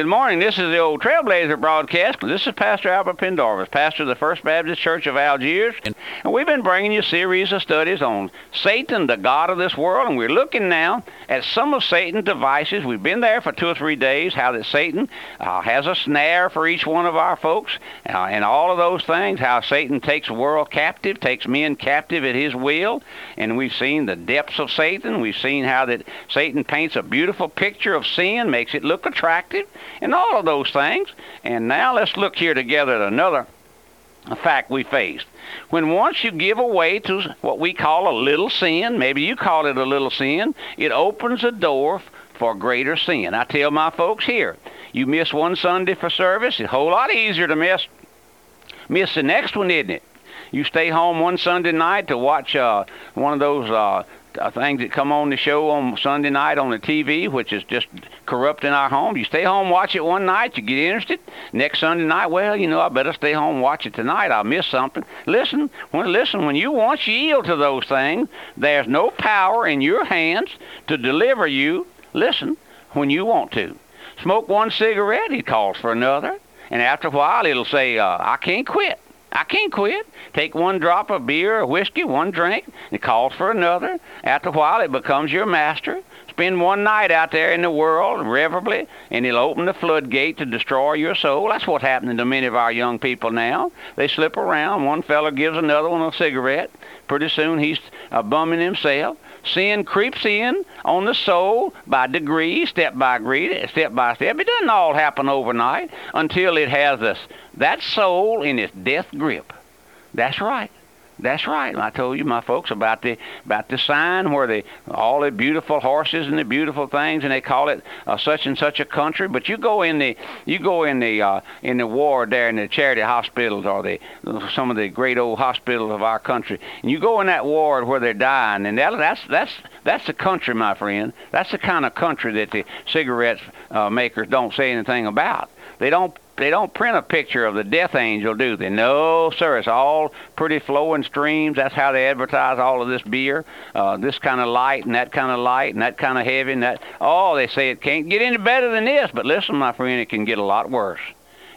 Good morning. This is the old Trailblazer broadcast. This is Pastor Albert Pendarvis, pastor of the First Baptist Church of Algiers. And we've been bringing you a series of studies on Satan, the God of this world. And we're looking now at some of Satan's devices. We've been there for two or three days, how that Satan uh, has a snare for each one of our folks, uh, and all of those things, how Satan takes the world captive, takes men captive at his will. And we've seen the depths of Satan. We've seen how that Satan paints a beautiful picture of sin, makes it look attractive and all of those things. And now let's look here together at another fact we faced. When once you give away to what we call a little sin, maybe you call it a little sin, it opens a door for greater sin. I tell my folks here, you miss one Sunday for service, it's a whole lot easier to miss miss the next one, isn't it? You stay home one Sunday night to watch uh, one of those uh, uh, things that come on the show on Sunday night on the TV, which is just corrupting our home. You stay home, watch it one night, you get interested. Next Sunday night, well, you know, I better stay home, watch it tonight. I'll miss something. Listen, when listen, when you once yield to those things, there's no power in your hands to deliver you. Listen, when you want to. Smoke one cigarette, he calls for another, and after a while, it'll say, uh, "I can't quit." I can't quit. Take one drop of beer or whiskey, one drink, and it calls for another. After a while, it becomes your master. Spend one night out there in the world, reverently, and it'll open the floodgate to destroy your soul. That's what's happening to many of our young people now. They slip around. One fellow gives another one a cigarette. Pretty soon he's uh, bumming himself. Sin creeps in on the soul by degree, step by degree, step by step. It doesn't all happen overnight until it has this that soul in its death grip. That's right. That's right. I told you, my folks, about the about the sign where they all the beautiful horses and the beautiful things, and they call it uh, such and such a country. But you go in the you go in the uh, in the ward there in the charity hospitals or the some of the great old hospitals of our country, and you go in that ward where they're dying, and that, that's that's that's the country, my friend. That's the kind of country that the cigarette uh, makers don't say anything about. They don't they don't print a picture of the death angel, do they? No, sir. It's all pretty flowing streams. That's how they advertise all of this beer. Uh, this kind of light and that kind of light and that kind of heavy and that. Oh, they say it can't get any better than this. But listen, my friend, it can get a lot worse.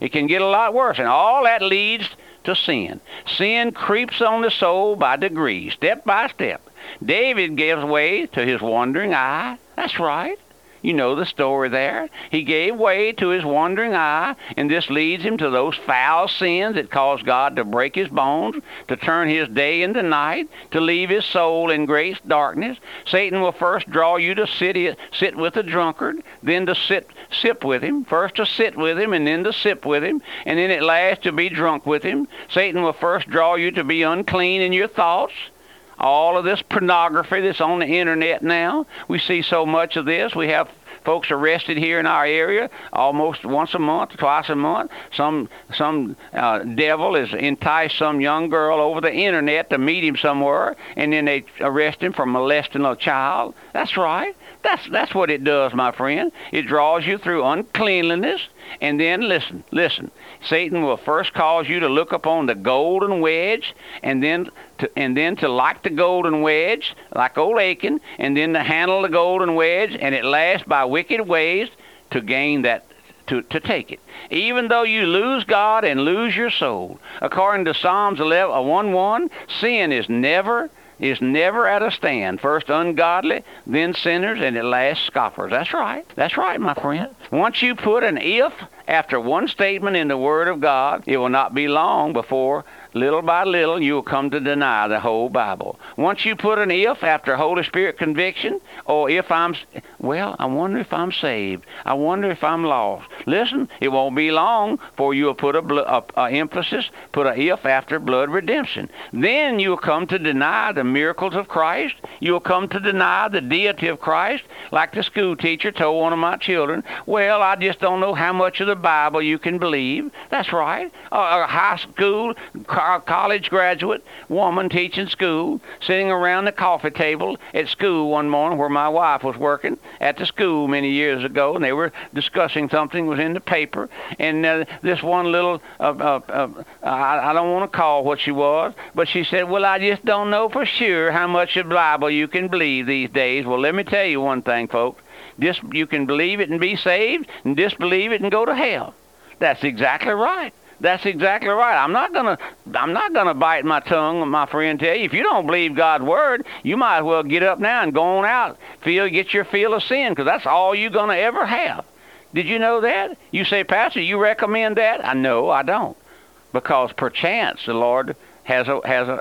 It can get a lot worse, and all that leads to sin. Sin creeps on the soul by degrees, step by step. David gives way to his wandering eye. That's right. You know the story there. He gave way to his wandering eye, and this leads him to those foul sins that cause God to break his bones, to turn his day into night, to leave his soul in great darkness. Satan will first draw you to sit, sit with a drunkard, then to sit sip with him, first to sit with him, and then to sip with him, and then at last to be drunk with him. Satan will first draw you to be unclean in your thoughts all of this pornography that's on the internet now. We see so much of this. We have folks arrested here in our area almost once a month, twice a month. Some some uh, devil has enticed some young girl over the internet to meet him somewhere, and then they arrest him for molesting a child. That's right. That's that's what it does, my friend. It draws you through uncleanliness, and then listen, listen. Satan will first cause you to look upon the golden wedge, and then to, and then to like the golden wedge, like old Achan, and then to handle the golden wedge, and at last by wicked ways to gain that to, to take it. Even though you lose God and lose your soul. According to Psalms 11, uh, 1 1, sin is never is never at a stand. First ungodly, then sinners, and at last scoffers. That's right. That's right, my friend. Once you put an if after one statement in the Word of God, it will not be long before little by little, you will come to deny the whole Bible. Once you put an if after Holy Spirit conviction, or if I'm, well, I wonder if I'm saved. I wonder if I'm lost. Listen, it won't be long before you'll put a, a, a emphasis, put an if after blood redemption. Then you'll come to deny the miracles of Christ. You'll come to deny the deity of Christ, like the school teacher told one of my children. Well, I just don't know how much of the Bible you can believe. That's right. A, a high school college graduate woman teaching school, sitting around the coffee table at school one morning where my wife was working at the school many years ago, and they were discussing something was in the paper, and uh, this one little uh, uh, uh, I, I don't want to call what she was, but she said, "Well, I just don't know for sure how much of the Bible you can believe these days." Well, let me tell you one thing, folks. Dis- you can believe it and be saved, and disbelieve it and go to hell. That's exactly right. That's exactly right. I'm not gonna I'm not gonna bite my tongue, my friend. Tell you if you don't believe God's word, you might as well get up now and go on out, feel get your feel of sin, because that's all you're gonna ever have. Did you know that? You say, Pastor, you recommend that? I know I don't, because perchance the Lord has a has a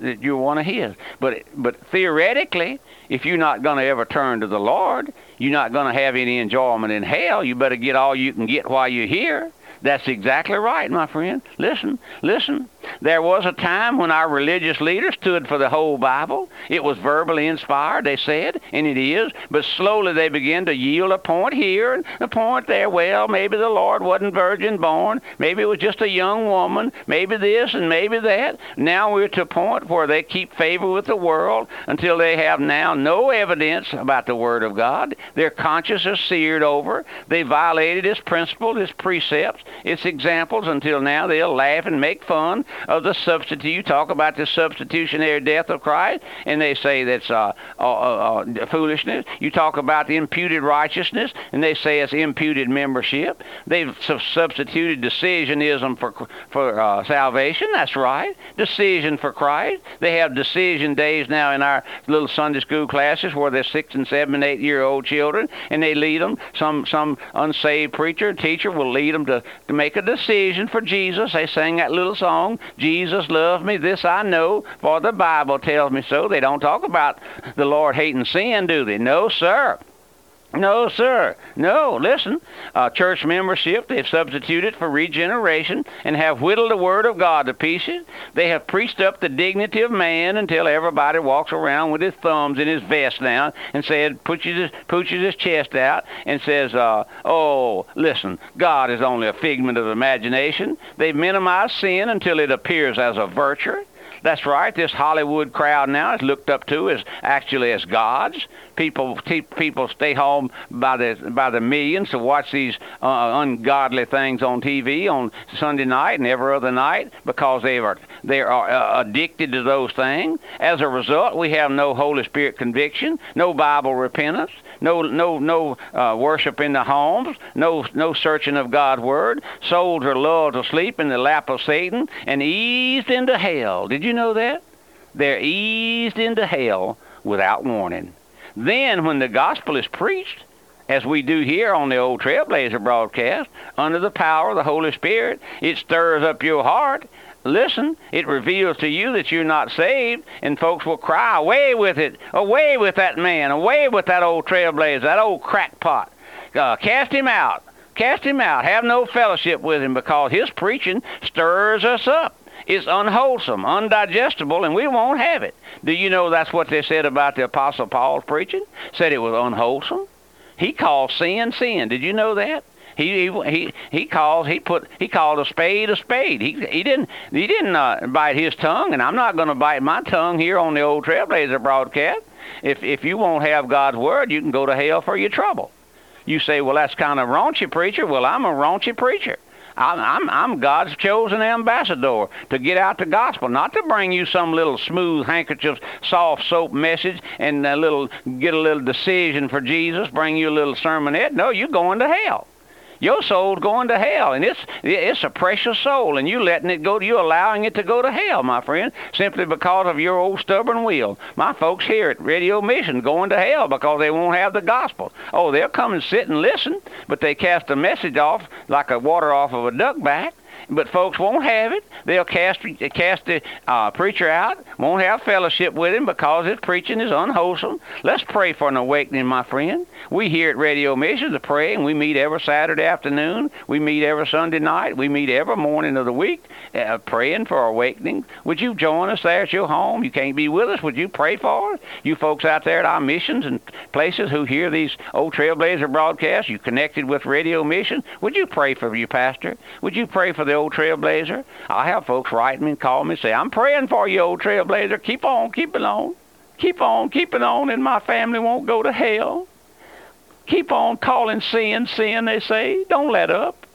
that you're one of His. But but theoretically, if you're not going to ever turn to the Lord, you're not going to have any enjoyment in hell. You better get all you can get while you're here. That's exactly right, my friend. Listen, listen. There was a time when our religious leaders stood for the whole Bible. It was verbally inspired, they said, and it is. But slowly they began to yield a point here and a point there. Well, maybe the Lord wasn't virgin born. Maybe it was just a young woman. Maybe this and maybe that. Now we're to a point where they keep favor with the world until they have now no evidence about the Word of God. Their conscience is seared over. They violated its principles, its precepts, its examples until now they'll laugh and make fun of the substitute. You talk about the substitutionary death of Christ, and they say that's uh, uh, uh, foolishness. You talk about the imputed righteousness, and they say it's imputed membership. They've substituted decisionism for for uh, salvation. That's right, decision for Christ. They have decision days now in our little Sunday school classes where they're six and seven and eight year old children, and they lead them. Some some unsaved preacher teacher will lead them to to make a decision for Jesus. They sang that little song, Jesus loves me, this I know, for the Bible tells me so. They don't talk about the Lord hating sin, do they? No, sir. No, sir. No, listen. Uh, church membership, they've substituted for regeneration and have whittled the Word of God to pieces. They have preached up the dignity of man until everybody walks around with his thumbs in his vest now and said, pushes his, chest out and says, uh, oh, listen, God is only a figment of imagination. They've minimized sin until it appears as a virtue. That's right. This Hollywood crowd now is looked up to as actually as gods. People people stay home by the by the millions to watch these uh, ungodly things on TV on Sunday night and every other night because they are they are uh, addicted to those things. As a result, we have no Holy Spirit conviction, no Bible repentance, no no no uh, worship in the homes, no no searching of God's word. Souls are lulled to sleep in the lap of Satan and eased into hell. Did you know that? They're eased into hell without warning. Then, when the gospel is preached, as we do here on the old Trailblazer broadcast, under the power of the Holy Spirit, it stirs up your heart listen, it reveals to you that you're not saved, and folks will cry, away with it, away with that man, away with that old trailblazer, that old crackpot. Uh, cast him out. Cast him out. Have no fellowship with him because his preaching stirs us up. It's unwholesome, undigestible, and we won't have it. Do you know that's what they said about the Apostle Paul's preaching? Said it was unwholesome. He called sin sin. Did you know that? He he he called he put he called a spade a spade. He he didn't he didn't uh, bite his tongue, and I'm not going to bite my tongue here on the old Trailblazer broadcast. If if you won't have God's word, you can go to hell for your trouble. You say, well, that's kind of raunchy preacher. Well, I'm a raunchy preacher. I'm, I'm, God's chosen ambassador to get out the gospel, not to bring you some little smooth handkerchief, soft soap message and a little get a little decision for Jesus, bring you a little sermonette. No, you're going to hell. Your soul's going to hell, and it's it's a precious soul, and you letting it go, you allowing it to go to hell, my friend, simply because of your old stubborn will. My folks here at Radio Mission going to hell because they won't have the gospel. Oh, they'll come and sit and listen, but they cast a message off like a water off of a duck back but folks won't have it. They'll cast cast the uh, preacher out. Won't have fellowship with him because his preaching is unwholesome. Let's pray for an awakening, my friend. We here at Radio Mission to pray, and we meet every Saturday afternoon. We meet every Sunday night. We meet every morning of the week, uh, praying for awakening. Would you join us there at your home? You can't be with us. Would you pray for us? You folks out there at our missions and places who hear these old Trailblazer broadcasts, you connected with Radio Mission. Would you pray for your pastor? Would you pray for the old trailblazer. I have folks write me and call me and say, I'm praying for you, old trailblazer. Keep on keeping on. Keep on keeping on, and my family won't go to hell. Keep on calling sin, sin, they say. Don't let up.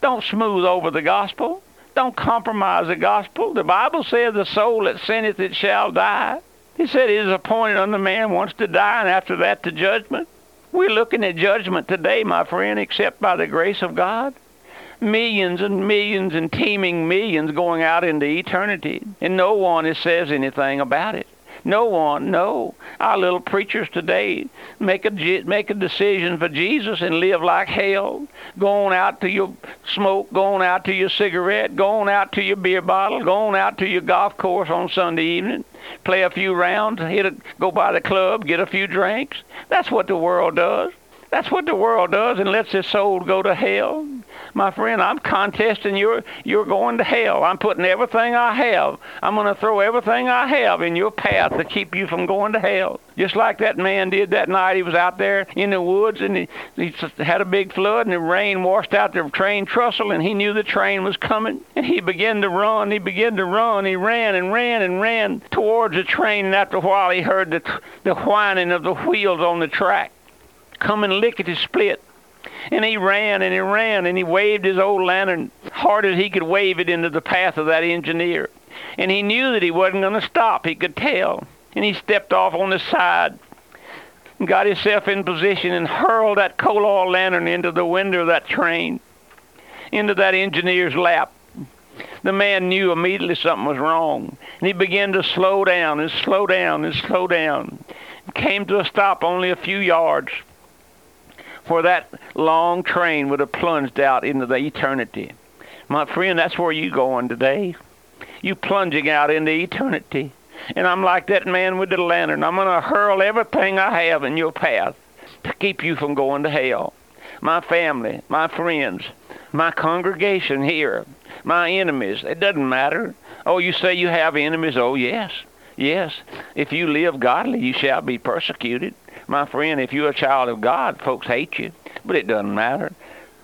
Don't smooth over the gospel. Don't compromise the gospel. The Bible says the soul that sinneth it shall die. He said it is appointed unto man once to die, and after that to judgment. We're looking at judgment today, my friend, except by the grace of God. Millions and millions and teeming millions going out into eternity, and no one says anything about it. No one, no. Our little preachers today make a make a decision for Jesus and live like hell. Going out to your smoke, going out to your cigarette, going out to your beer bottle, going out to your golf course on Sunday evening, play a few rounds, hit a, go by the club, get a few drinks. That's what the world does. That's what the world does and lets his soul go to hell. My friend, I'm contesting you're you're going to hell. I'm putting everything I have. I'm going to throw everything I have in your path to keep you from going to hell. Just like that man did that night. He was out there in the woods and he, he had a big flood and the rain washed out the train trestle and he knew the train was coming and he began to run. He began to run. He ran and ran and ran towards the train and after a while he heard the the whining of the wheels on the track Coming lickety split. And he ran and he ran and he waved his old lantern hard as he could wave it into the path of that engineer. And he knew that he wasn't going to stop. He could tell. And he stepped off on the side and got himself in position and hurled that coal oil lantern into the window of that train, into that engineer's lap. The man knew immediately something was wrong. And he began to slow down and slow down and slow down. And came to a stop only a few yards for that long train would have plunged out into the eternity. My friend, that's where you going today. You plunging out into eternity. And I'm like that man with the lantern. I'm going to hurl everything I have in your path to keep you from going to hell. My family, my friends, my congregation here, my enemies. It doesn't matter. Oh, you say you have enemies? Oh, yes. Yes. If you live godly, you shall be persecuted. My friend, if you're a child of God, folks hate you, but it doesn't matter.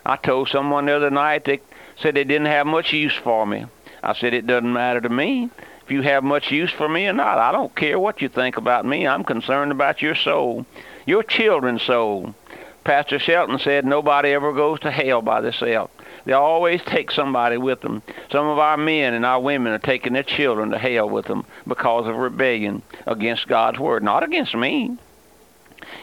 I told someone the other night that said they didn't have much use for me. I said it doesn't matter to me if you have much use for me or not. I don't care what you think about me. I'm concerned about your soul, your children's soul. Pastor Shelton said nobody ever goes to hell by themselves. They always take somebody with them. Some of our men and our women are taking their children to hell with them because of rebellion against God's word, not against me.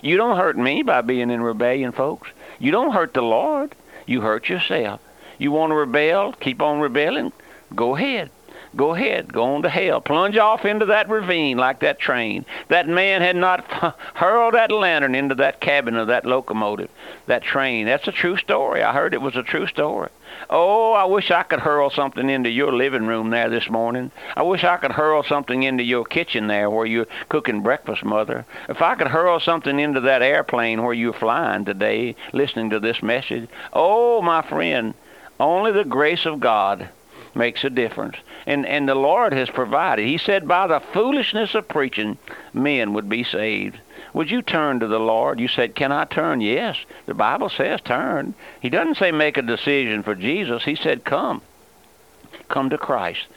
You don't hurt me by being in rebellion, folks. You don't hurt the Lord. You hurt yourself. You want to rebel? Keep on rebelling? Go ahead. Go ahead. Go on to hell. Plunge off into that ravine like that train. That man had not hurled that lantern into that cabin of that locomotive, that train. That's a true story. I heard it was a true story. Oh, I wish I could hurl something into your living room there this morning. I wish I could hurl something into your kitchen there where you're cooking breakfast, Mother. If I could hurl something into that airplane where you're flying today, listening to this message. Oh, my friend, only the grace of God makes a difference. And and the Lord has provided. He said by the foolishness of preaching men would be saved. Would you turn to the Lord? You said, Can I turn? Yes. The Bible says turn. He doesn't say make a decision for Jesus. He said, Come. Come to Christ.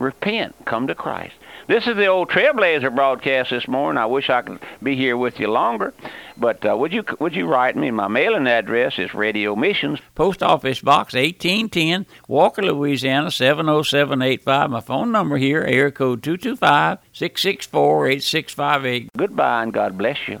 Repent. Come to Christ. This is the old Trailblazer broadcast this morning. I wish I could be here with you longer, but uh, would you would you write me? My mailing address is Radio Missions, Post Office Box 1810, Walker, Louisiana 70785. My phone number here, area code 225 664 8658. Goodbye and God bless you.